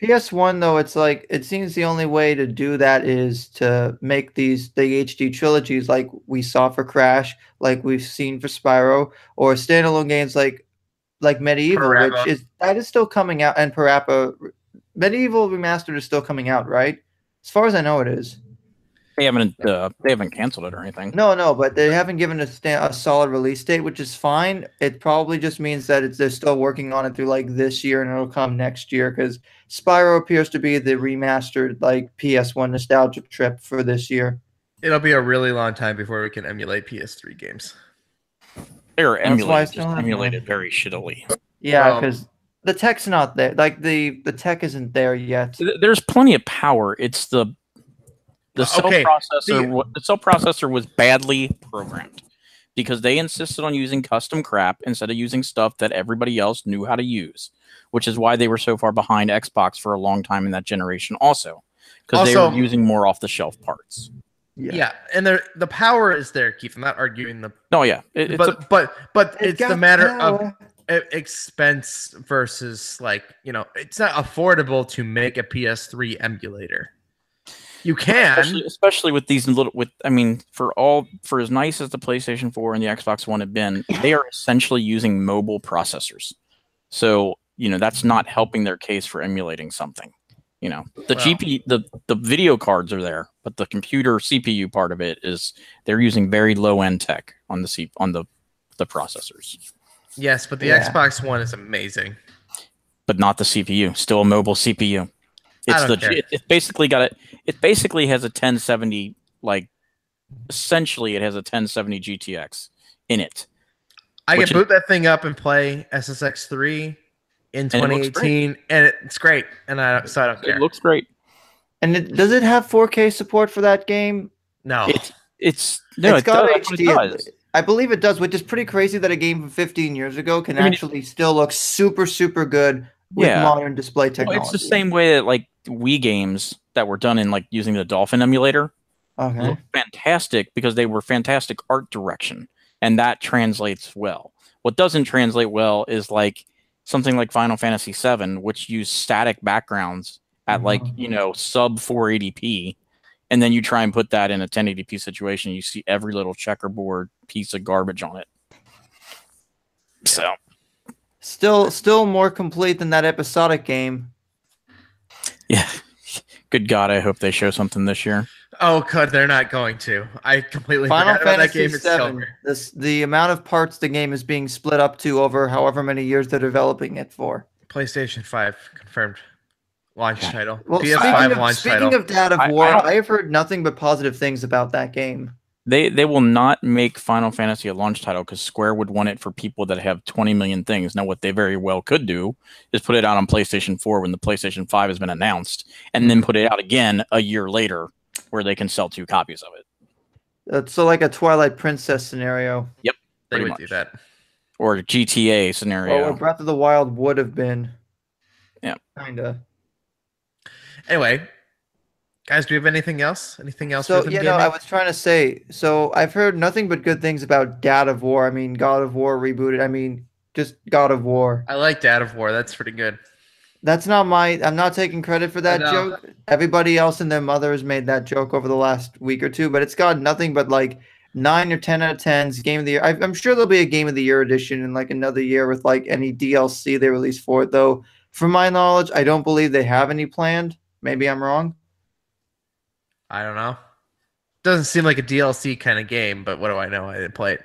PS1 though, it's like it seems the only way to do that is to make these the HD trilogies like we saw for Crash, like we've seen for Spyro, or standalone games like like MediEvil, Parappa. which is that is still coming out, and Parappa MediEvil Remastered is still coming out, right? As far as I know, it is. They haven't uh, they haven't canceled it or anything. No, no, but they haven't given a, sta- a solid release date, which is fine. It probably just means that it's, they're still working on it through like this year and it'll come next year because Spyro appears to be the remastered like PS1 nostalgic trip for this year. It'll be a really long time before we can emulate PS3 games. They're That's why emulated, still just have emulated very shittily. Yeah, because the tech's not there. Like the the tech isn't there yet. There's plenty of power. It's the the Uh, cell okay, processor. the- The cell processor was badly programmed because they insisted on using custom crap instead of using stuff that everybody else knew how to use, which is why they were so far behind Xbox for a long time in that generation. Also, because they were using more off the shelf parts. Yeah, yeah, and there the power is there, Keith. I'm not arguing the, No, yeah, it, it's but a, but but it's the matter of power. e- expense versus like you know it's not affordable to make a PS3 emulator. You can. especially, especially with these little with i mean for all for as nice as the playstation 4 and the xbox one have been <laughs> they are essentially using mobile processors so you know that's not helping their case for emulating something you know the Well- gp the the video cards are there but the computer cpu part of it is they're using very low end tech on the C, on the the processors Yes, but the Yeah. Xbox One is amazing. but not the cpu still a mobile cpu it's don't the care. it, it basically got it it basically has a 1070 like essentially it has a 1070 GTX in it. I Which can is- boot that thing up and play SSX3 in it looks 2018, and, it's great. And I so I don't care. It looks great. And it, does it have 4K support for that game? no, It's it's no, it's it got does, that's it HD. I believe it does, which is pretty crazy that a game from 15 years ago can I mean, actually still look super, super good with Yeah. modern display Well, technology. it's the same way that like Wii games that were done in like using the Dolphin emulator Okay. look fantastic because they were fantastic art direction and that translates well. What doesn't translate well is like something like Final Fantasy VII, which used static backgrounds at like Mhm. you know sub 480p, and then you try and put that in a 1080p situation, you see every little checkerboard piece of garbage on it. So Still, still more complete than that episodic game. yeah, <laughs> good God, I hope they show something this year. Oh, god They're not going to. I completely Final forgot about that Fantasy game. Seven. This the amount of parts the game is being split up to over however many years they're developing it for. PlayStation 5 confirmed launch Yeah. title. Well, PS5 speaking, of, launch speaking title. of Dad of I- I War, I, have heard nothing but positive things about that game. They they will not make Final Fantasy a launch title because Square would want it for people that have 20 million things. Now, what they very well could do is put it out on PlayStation 4 when the PlayStation 5 has been announced, and then put it out again a year later where they can sell two copies of it. It's so like a Twilight Princess scenario, Yep, they pretty would much. do that. Or a GTA or scenario. what Breath of the Wild would have been. Yeah. kinda. Anyway, guys, do you have anything else? Anything else? So you know, I was trying to say. So I've heard nothing but good things about Dad of War. I mean, God of War rebooted. I mean, just God of War. I like Dad of War. That's pretty good. That's not my. I'm not taking credit for that joke. Everybody else and their mothers made that joke over the last week or two, but it's got nothing but like nine or ten out of tens. Game of the year. I'm sure there'll be a Game of the Year edition in like another year with like any DLC they release for it. Though, from my knowledge, I don't believe they have any planned. Maybe I'm wrong. I don't know. Doesn't seem like a DLC kind of game, but what do I know? I didn't play it.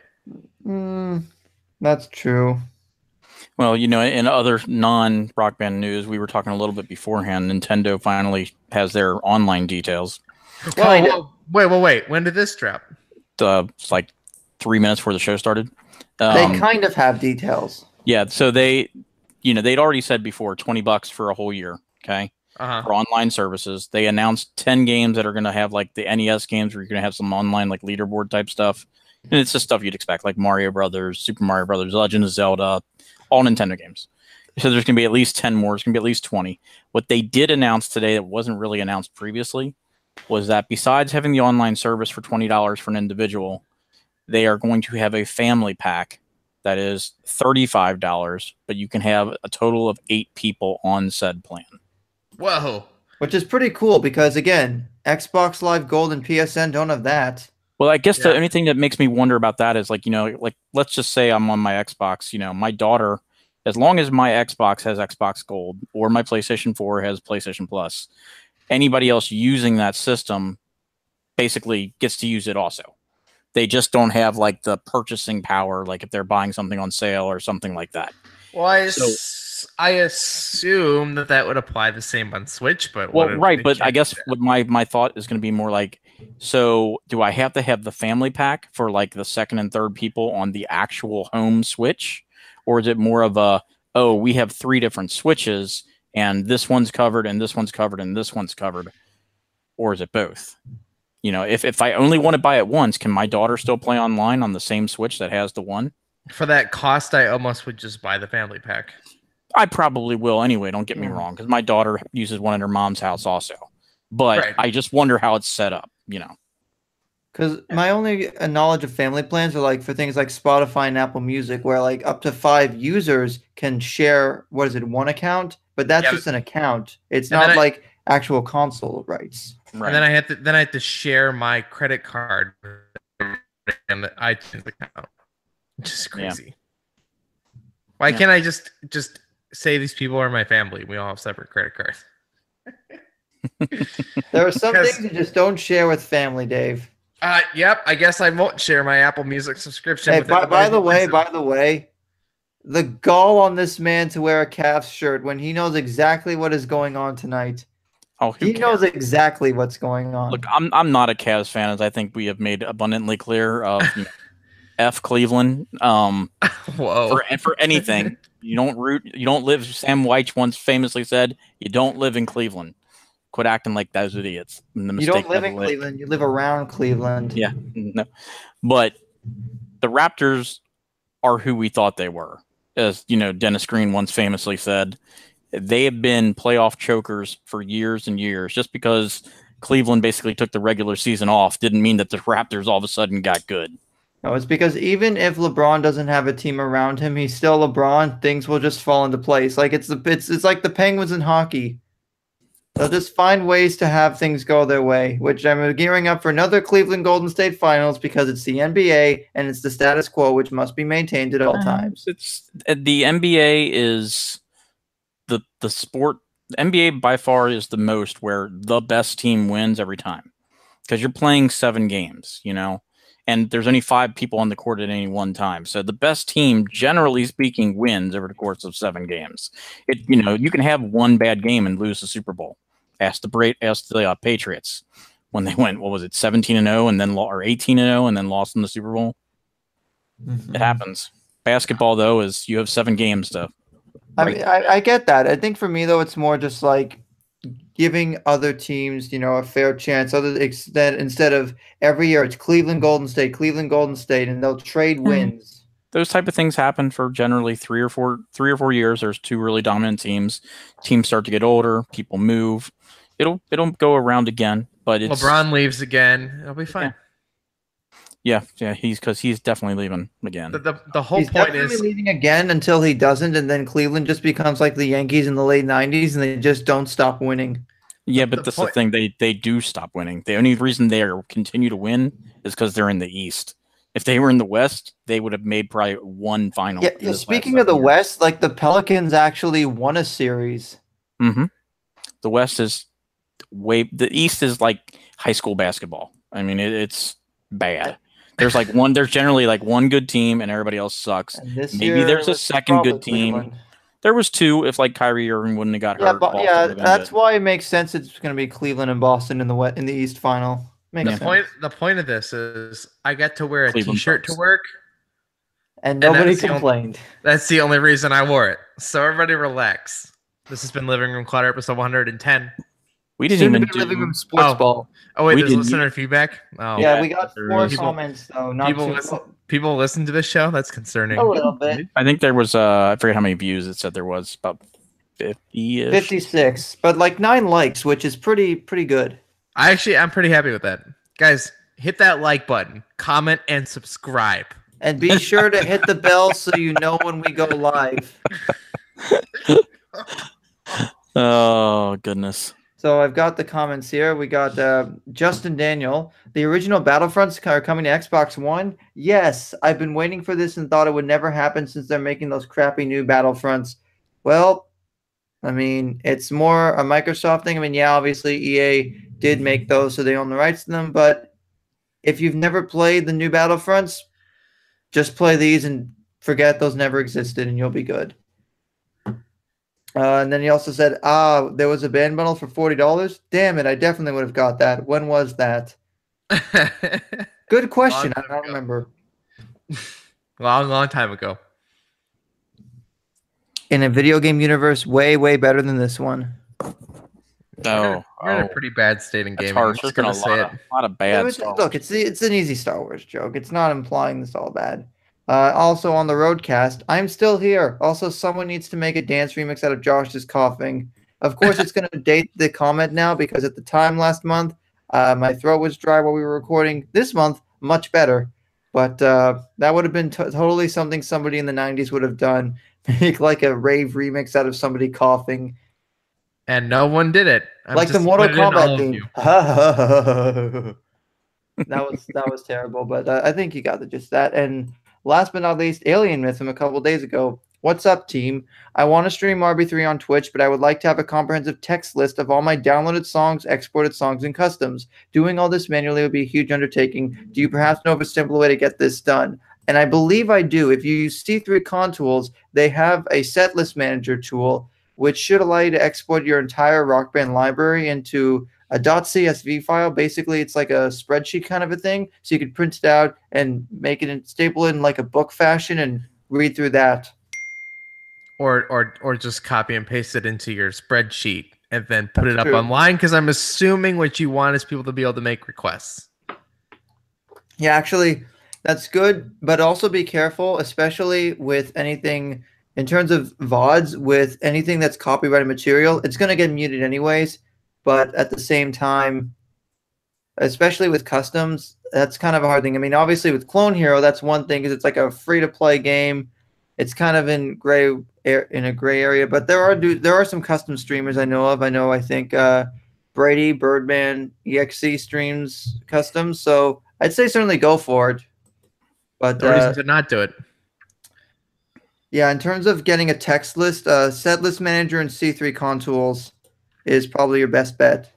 Mm, that's true. Well, you know, in other non Rock Band news, we were talking a little bit beforehand. Nintendo finally has their online details. Whoa, Kinda. whoa, wait, wait, wait. When did this drop? Uh, it's like three minutes before the show started. They Um, kind of have details. Yeah, so they, you know, they'd already said before twenty bucks for a whole year. Okay, Uh huh. for online services. They announced ten games that are going to have like the NES games where you're going to have some online like leaderboard type stuff, and it's just stuff you'd expect like Mario Brothers, Super Mario Brothers, Legend of Zelda, all Nintendo games. So there's going to be at least ten more. It's going to be at least twenty. What they did announce today that wasn't really announced previously was that besides having the online service for twenty dollars for an individual, they are going to have a family pack that is $35, but you can have a total of eight people on said plan. Whoa. Which is pretty cool because again, Xbox Live Gold and PSN don't have that. Well, I guess the only thing that makes me wonder about that is like, you know, like let's just say I'm on my Xbox, you know, my daughter, as long as my Xbox has Xbox Gold or my PlayStation 4 has PlayStation Plus, anybody else using that system basically gets to use it also. They just don't have like the purchasing power, like if they're buying something on sale or something like that. Well, I, So- s- I assume that that would apply the same on Switch, but Well, right, but I guess what my my thought is going to be more like, so do I have to have the family pack for like the second and third people on the actual home Switch, or is it more of a oh we have three different switches and this one's covered and this one's covered and this one's covered, or is it both? You know, if if I only want to buy it once, can my daughter still play online on the same Switch that has the one? for that cost, I almost would just buy the family pack. I probably will anyway. Don't get me Yeah. wrong, because my daughter uses one at her mom's house also. But Right. I just wonder how it's set up. You know. Because my only uh, knowledge of family plans are like for things like Spotify and Apple Music, where like up to five users can share what is it, one account? But that's Yeah, just an account. It's not then I- like actual console rights. Right. And then I had to then I had to share my credit card and the iTunes account. Which is Yeah. crazy. Why Yeah. can't I just just say these people are my family? We all have separate credit cards. <laughs> There are some Because- things you just don't share with family, Dave. Uh yep, I guess I won't share my Apple Music subscription. Hey, with by, by the way, by the way, the gall on this man to wear a Cavs shirt when he knows exactly what is going on tonight. oh, He cares? knows exactly what's going on. Look, I'm I'm not a Cavs fan, as I think we have made abundantly clear. Of you know, F Cleveland. Um, <laughs> Whoa. for and for anything, you don't root. You don't live. Sam White once famously said, "You don't live in Cleveland." Quit acting like those idiots. And the you don't live in lived. Cleveland. You live around Cleveland. Yeah, no. But the Raptors are who we thought they were. As you know, Dennis Green once famously said, they have been playoff chokers for years and years. Just because Cleveland basically took the regular season off didn't mean that the Raptors all of a sudden got good. No, it's because even if LeBron doesn't have a team around him, he's still LeBron. Things will just fall into place. Like it's the it's it's like the Penguins in hockey. They'll just find ways to have things go their way, which I'm gearing up for another Cleveland Golden State Finals because it's the NBA and it's the status quo, which must be maintained at all Uh, times. It's uh, the NBA is the the sport. NBA by far is the most where the best team wins every time because you're playing seven games, you know, and there's only five people on the court at any one time. So the best team, generally speaking, wins over the course of seven games. It you know you can have one bad game and lose the Super Bowl. Ask the ask the uh, Patriots when they went what was it 17 and 0 and then or 18 and 0 and then lost in the Super Bowl. Mhm. It happens. Basketball though is you have seven games to I mean, I, I get that. I think for me though, it's more just like giving other teams, you know, a fair chance. Other instead instead of every year it's Cleveland Golden State, Cleveland Golden State, and they'll trade hmm. wins. those type of things happen for generally three or four three or four years. There's two really dominant teams. Teams start to get older. People move. It'll it'll go around again, but it's LeBron leaves again. It'll be fine. Yeah, yeah. Yeah, he's because he's definitely leaving again. The, the, the whole He's point definitely is leaving again until he doesn't, and then Cleveland just becomes like the Yankees in the late '90s, and they just don't stop winning. Yeah, the but that's point- the thing. They they do stop winning. The only reason they are continue to win is because they're in the East. If they were in the West, they would have made probably one final. Yeah. yeah, Speaking of the West, like the Pelicans actually won a series. Mm-hmm. the West is way. The East is like high school basketball. I mean, it, it's bad. There's like one. There's generally like one good team, and everybody else sucks. Maybe year there's a second good team. Cleveland. There was two. If like Kyrie Irving wouldn't have got Yeah, hurt, but Boston yeah, that's good. why it makes sense. It's going to be Cleveland and Boston in the wet in the East final. Makes the sense. point. The point of this is I get to wear a Cleveland shirt to work. and and nobody that's the only- complained. That's the only reason I wore it. So everybody relax. This has been Living Room Clutter episode 110. We didn't Soon even be do. living room sports Oh. ball. Oh wait, We there's didn't feedback. Oh, yeah, yeah, we got there four is. comments though. Not people too listen. People listen to this show. That's concerning. a little bit. I think there was. Uh, I forget how many views it said there was. About fifty. Fifty-six, but like nine likes, which is pretty pretty good. I actually, I'm pretty happy with that, guys. Hit that like button, comment, and subscribe. And be sure to hit the bell so you know when we go live. <laughs> Oh goodness. So I've got the comments here. We got uh, Justin Daniel. The original Battlefronts are coming to Xbox One. Yes, I've been waiting for this and thought it would never happen since they're making those crappy new Battlefronts. Well, I mean, it's more a Microsoft thing. I mean, yeah, obviously EA did make those, so they own the rights to them. But if you've never played the new Battlefronts, just play these and forget those never existed, and you'll be good. Uh, and then he also said, "Ah, there was a band bundle for forty dollars. Damn it! I definitely would have got that. When was that? <laughs> Good question. I don't ago. remember. <laughs> long, long time ago. In a video game universe, way, way better than this one. Oh, You're in oh, a pretty bad state in that's gaming. I'm just There's a gonna say lot it. of, lot of It bad was- stuff. look, it's the, it's an easy Star Wars joke. It's not implying this all bad. Uh, also on the roadcast, I'm still here. Also, someone needs to make a dance remix out of Josh's coughing. Of course, it's going <laughs> to date the comment now because at the time last month, uh, my throat was dry while we were recording. This month, much better. But uh, that would have been to totally something somebody in the 90s would have done. <laughs> Make like a rave remix out of somebody coughing. And no one did it. I'm like the Mortal disappointed in all Kombat theme. <laughs> that was that was terrible, but uh, I think you got the of that. And last but not least, Alien Myth from a couple days ago. What's up, team? I want to stream RB3 on Twitch, but I would like to have a comprehensive text list of all my downloaded songs, exported songs, and customs. Doing all this manually would be a huge undertaking. Do you perhaps know of a simple way to get this done? And I believe I do. If you use C3 Con Tools, they have a setlist manager tool, which should allow you to export your entire Rock Band library into a .csv file. Basically, it's like a spreadsheet kind of a thing. So you could print it out and make it and staple it in like a book fashion and read through that. Or, or, or just copy and paste it into your spreadsheet and then put it up True. online. Because I'm assuming what you want is people to be able to make requests. Yeah, actually, that's good, but also be careful, especially with anything in terms of VODs, with anything that's copyrighted material. It's going to get muted anyways, but at the same time, especially with customs, that's kind of a hard thing. I mean, obviously, with Clone Hero, that's one thing because it's like a free to play game. it's kind of in gray in a gray area. But there are there are some custom streamers I know of. I know I think uh, Brady Birdman EXC streams custom, so I'd say certainly go for it. But No uh, reason to not do it. yeah, in terms of getting a text list, uh, Setlist Manager and C3 Contools is probably your best bet.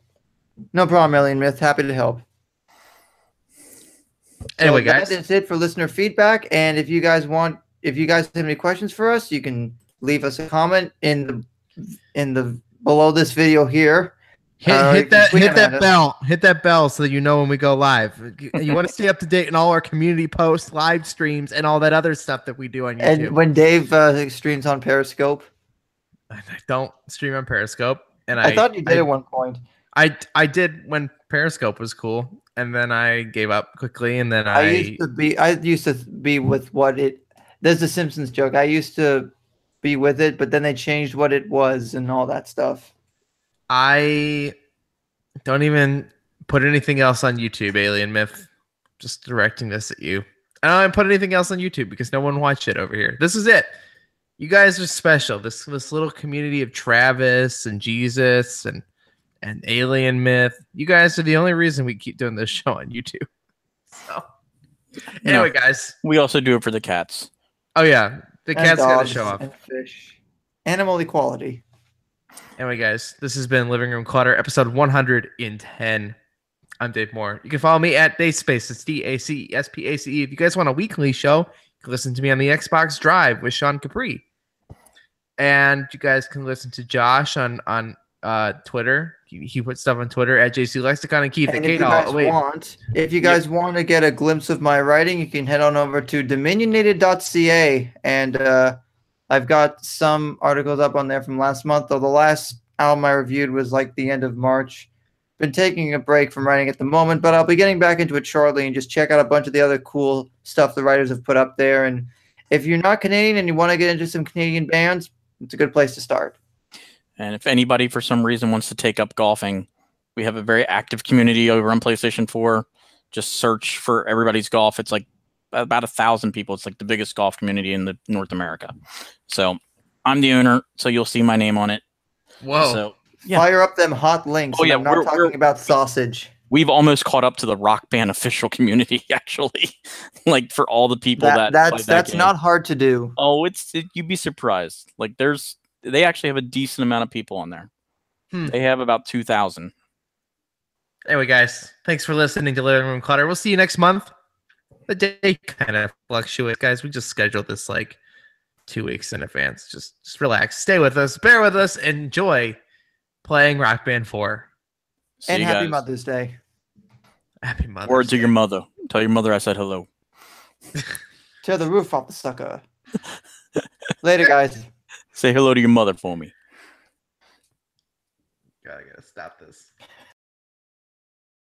No problem, Alien Myth. Happy to help. Anyway, So guys. that is it for listener feedback. And if you guys want, if you guys have any questions for us, you can leave us a comment in the in the below this video here. Hit, Uh, hit that hit that bell. Hit that bell so that you know when we go live. You, you want to stay up to date in all our community posts, live streams, and all that other stuff that we do on YouTube. And when Dave uh, streams on Periscope, I don't stream on Periscope, and I, I, thought you did I, at one point. I I did when Periscope was cool, and then I gave up quickly, and then I, I, used to be I used to be with what it there's the Simpsons joke. I used to be with it, but then they changed what it was and all that stuff. I don't even put anything else on YouTube. Alien Myth, just directing this at you. I don't put anything else on YouTube because no one watched it over here. This is it. You guys are special. This this little community of Travis and Jesus and and Alien Myth. You guys are the only reason we keep doing this <laughs> show on YouTube. So anyway, guys. We also do it for the cats. Oh yeah, the And cat's got to show off. and fish. Animal equality. Anyway, guys, this has been Living Room Clutter, episode 110. I'm Dave Moore. You can follow me at Dacespace. It's D A C E S P A C E. If you guys want a weekly show, you can listen to me on the Xbox Drive with Sean Capri. And you guys can listen to Josh on on uh, Twitter. He, he puts stuff on Twitter at JC Lexicon and Keith And if Kate you guys Wait, want, if you guys want to get a glimpse of my writing, you can head on over to dominionated.ca and uh, I've got some articles up on there from last month. Though the last album I reviewed was like the end of March. Been taking a break from writing at the moment, but I'll be getting back into it shortly and just check out a bunch of the other cool stuff the writers have put up there. And if you're not Canadian and you want to get into some Canadian bands, it's a good place to start. And if anybody for some reason wants to take up golfing, we have a very active community over on PlayStation 4. Just search for everybody's golf. It's like about a thousand people. It's like the biggest golf community in the North America. So I'm the owner, so you'll see my name on it. whoa. So Yeah. Fire up them hot links. Oh, yeah, I'm not we're- talking we're- about sausage. We've almost caught up to the rock band official community, <laughs> actually. like for all the people That, that, that's that that's game. not hard to do. Oh, it's it, you'd be surprised. Like there's they actually have a decent amount of people on there. Hmm. They have about two thousand. Anyway, guys, thanks for listening to Living Room Clutter. We'll see you next month. The day kind of fluctuates, guys. We just scheduled this like two weeks in advance. Just, just relax, stay with us, bear with us, enjoy playing Rock Band 4. See and happy guys. Mother's Day. Happy Mother's Word to Day. your mother. Tell your mother I said hello. <laughs> Tear the roof off the sucker. <laughs> Later, guys. Say hello to your mother for me. God, I gotta stop this.